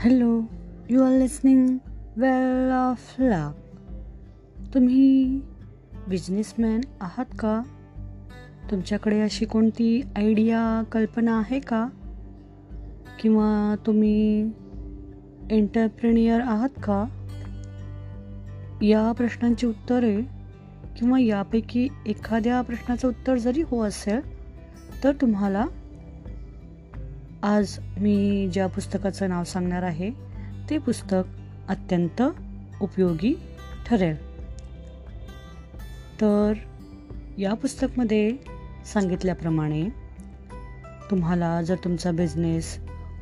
Hello you are listening well of luck तुम्ही businessman आहात का? तुमच्याकडे अशी कोणती आयडिया कल्पना आहे का? किंवा तुम्ही एंटरप्रेनियर आहात का? या प्रश्नांची उत्तरे किंवा यापैकी एखाद्या प्रश्नाचं उत्तर जरी हो असेल तर तुम्हाला आज मी ज्या पुस्तकाचं नाव सांगणार आहे ते पुस्तक अत्यंत उपयोगी ठरेल. तर या पुस्तकमध्ये सांगितल्याप्रमाणे तुम्हाला जर तुमचा बिझनेस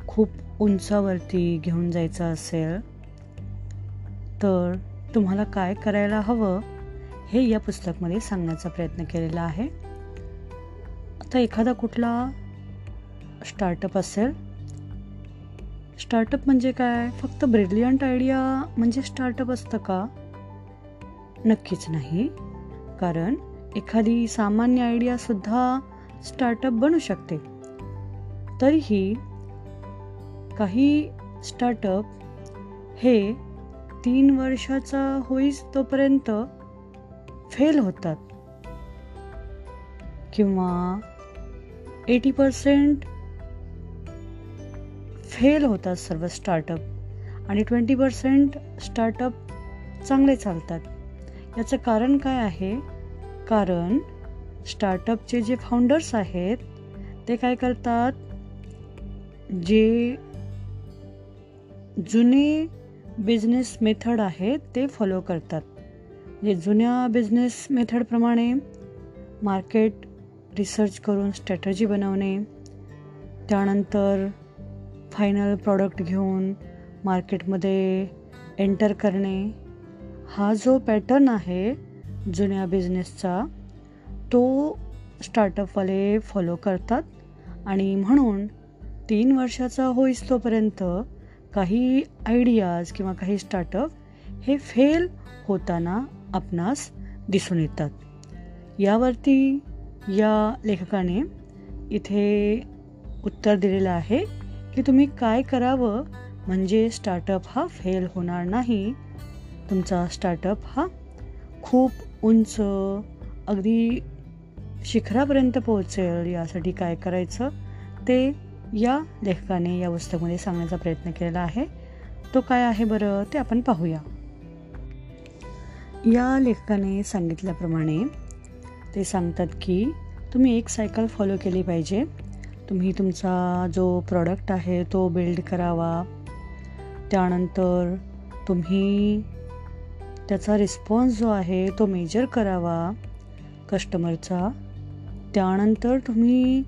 खूप उंचावरती घेऊन जायचा असेल तर तुम्हाला काय करायला हवं हे या पुस्तकमध्ये सांगण्याचा प्रयत्न केलेला आहे. आता एखादा कुठला स्टार्टअप असेल? स्टार्टअप म्हणजे काय? फक्त ब्रिलियंट आयडिया म्हणजे स्टार्टअप असतं का? नक्कीच नाही. कारण एखादी सामान्य आयडियासुद्धा स्टार्टअप बनू शकते. तरीही काही स्टार्टअप हे तीन वर्षाचा होईस तोपर्यंत फेल होतात. किंवा एटी पर्सेंट फेल होतात सर्व स्टार्टअप आणि ट्वेंटी पर्सेंट स्टार्टअप चांगले चालतात. याचं कारण काय आहे? कारण स्टार्टअपचे जे फाउंडर्स आहेत ते काय करतात? जे जुने बिझनेस मेथड आहेत ते फॉलो करतात. म्हणजे जुन्या बिझनेस मेथडप्रमाणे मार्केट रिसर्च करून स्ट्रॅटजी बनवणे त्यानंतर फायनल प्रॉडक्ट घेऊन मार्केटमध्ये एंटर करणे हा जो पॅटर्न आहे जुन्या बिझनेसचा तो स्टार्टअपवाले फॉलो करतात आणि म्हणून तीन वर्षाचा होईस तोपर्यंत काही आयडियाज किंवा काही स्टार्टअप हे फेल होताना आपणास दिसून येतात. यावरती या लेखकाने इथे उत्तर दिलेलं आहे. की तुम्ही काय करावं? म्हणजे स्टार्टअप हा फेल होणार नाही. तुमचा स्टार्टअप हा खूप उंच अगदी शिखरापर्यंत पोहोचेल. यासाठी काय करायचं? ते या लेखकाने या पुस्तकामध्ये सांगण्याचा प्रयत्न केलेला आहे. तो काय आहे बरं? ते आपण पाहूया. या लेखकाने सांगितल्याप्रमाणे ते सांगतात की तुम्ही एक सायकल फॉलो केली पाहिजे. तुम्ही तुमचा जो प्रॉडक्ट आहे तो बिल्ड करावा. त्यानंतर तुम्ही त्याचा रिस्पॉन्स जो आहे तो मेजर करावा कस्टमरचा त्यानंतर तुम्ही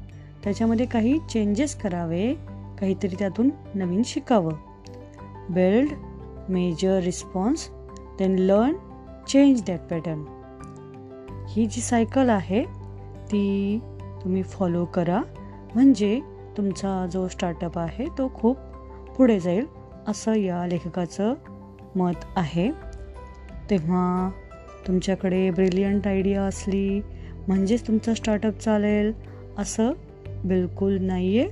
त्याच्यामध्ये काही चेंजेस करावे काहीतरी त्यातून नवीन शिकावं. Build measure response then learn change that pattern ही जी सायकल आहे ती तुम्ही फॉलो करा. म्हणजे तुमचा जो स्टार्टअप आहे तो खूप पुढे जाईल असं या लेखकाचं मत आहे. तेव्हा तुमच्याकडे ब्रिलियंट आयडिया असली म्हणजेच तुमचा स्टार्टअप चालेल असं बिलकुल नाही आहे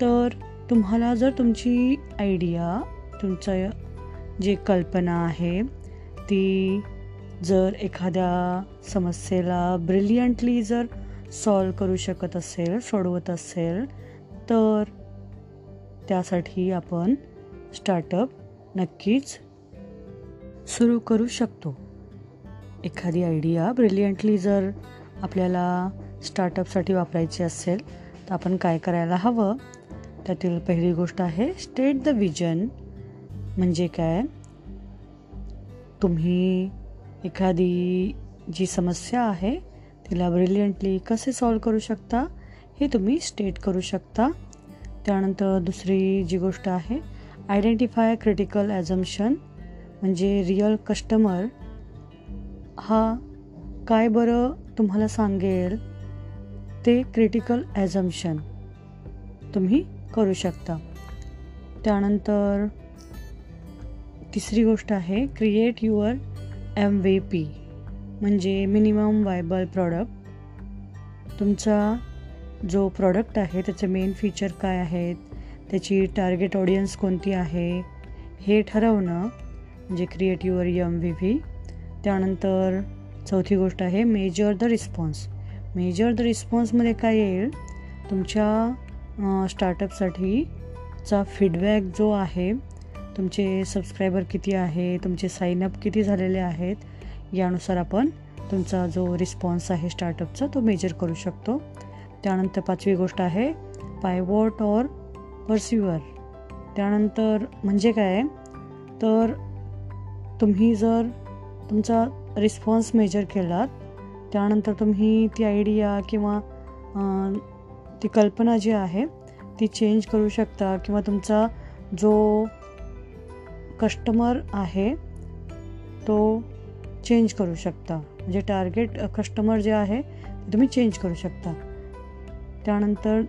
तर तुम्हाला जर तुमची आयडिया तुमचं जी कल्पना आहे ती जर एखाद्या समस्येला ब्रिलियंटली जर सॉल्व करू शकत असेल सोडवत असेल तर त्यासाठी आपण स्टार्टअप नक्कीच सुरू करू शकतो. एखादी आयडिया ब्रिलियंटली जर आपल्याला स्टार्टअपसाठी वापरायची असेल तर आपण काय करायला हवं? त्यातील पहिली गोष्ट आहे स्टेट द विजन म्हणजे काय? तुम्ही एखादी जी समस्या आहे तिला ब्रिलियंटली कसे सॉल्व करू शकता हे तुम्ही स्टेट करू शकता. त्यानंतर दुसरी जी गोष्ट आहे आयडेंटिफाय क्रिटिकल ॲझम्शन म्हणजे रिअल कस्टमर हा काय बरं तुम्हाला सांगेल? ते क्रिटिकल ॲझम्शन तुम्ही करू शकता. त्यानंतर तिसरी गोष्ट आहे create your M V P म्हणजे मिनिमम वायबल प्रॉडक्ट तुमचा जो प्रॉडक्ट आहे त्याचे मेन फीचर काय आहेत? त्याची टार्गेट ऑडियन्स कोणती आहे? हे ठरवणं म्हणजे create your M V V त्यानंतर चौथी गोष्ट आहे measure the response measure the रिस्पॉन्समध्ये काय येईल? तुमच्या स्टार्टअपसाठी चा फीडबॅक जो आहे तुमचे सबस्क्रायबर किती आहे तुमचे साईनअप किती झालेले आहेत यानुसार आपण तुमचा जो रिस्पॉन्स आहे स्टार्टअपचा तो मेजर करू शकतो. त्यानंतर पाचवी गोष्ट आहे पायवॉट ऑर परसिवर त्यानंतर म्हणजे काय तर तुम्ही जर तुमचा रिस्पॉन्स मेजर केलात त्यानंतर तुम्ही ती आयडिया किंवा ती कल्पना जी आहे ती चेंज करू शकता किंवा तुमचा जो कस्टमर आहे तो चेंज करू शकता. म्हणजे टार्गेट कस्टमर जे आहे ते तुम्ही चेंज करू शकता. त्यानंतर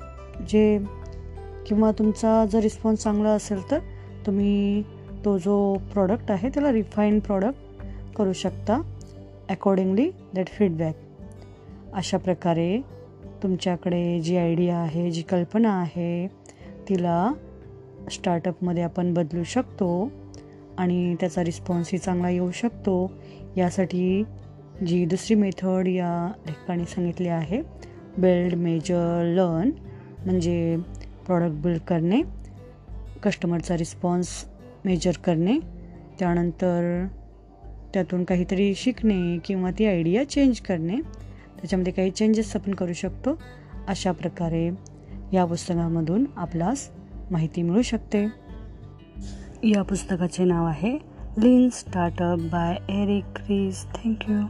जे किंवा तुमचा जर रिस्पॉन्स चांगला असेल तर तुम्ही तो जो प्रॉडक्ट आहे त्याला रिफाईन प्रॉडक्ट करू शकता. अकॉर्डिंगली दॅट फीडबॅक अशा प्रकारे तुमच्याकडे जी आयडिया आहे जी कल्पना आहे तिला स्टार्टअपमध्ये आपण बदलू शकतो आणि त्याचा रिस्पॉन्सही चांगला येऊ शकतो. यासाठी जी दुसरी मेथड या ठिकाणी सांगितली आहे बिल्ड मेजर लर्न म्हणजे प्रॉडक्ट बिल्ड करणे कस्टमरचा रिस्पॉन्स मेजर करणे त्यानंतर त्यातून काहीतरी शिकणे किंवा ती आयडिया चेंज करणे त्याच्यामध्ये काही चेंजेस आपण करू शकतो. अशा प्रकारे या पुस्तकामधून आपल्यास माहिती मिळू शकते. या पुस्तकाचे नाव आहे Lean Startup by Eric Ries. Thank you.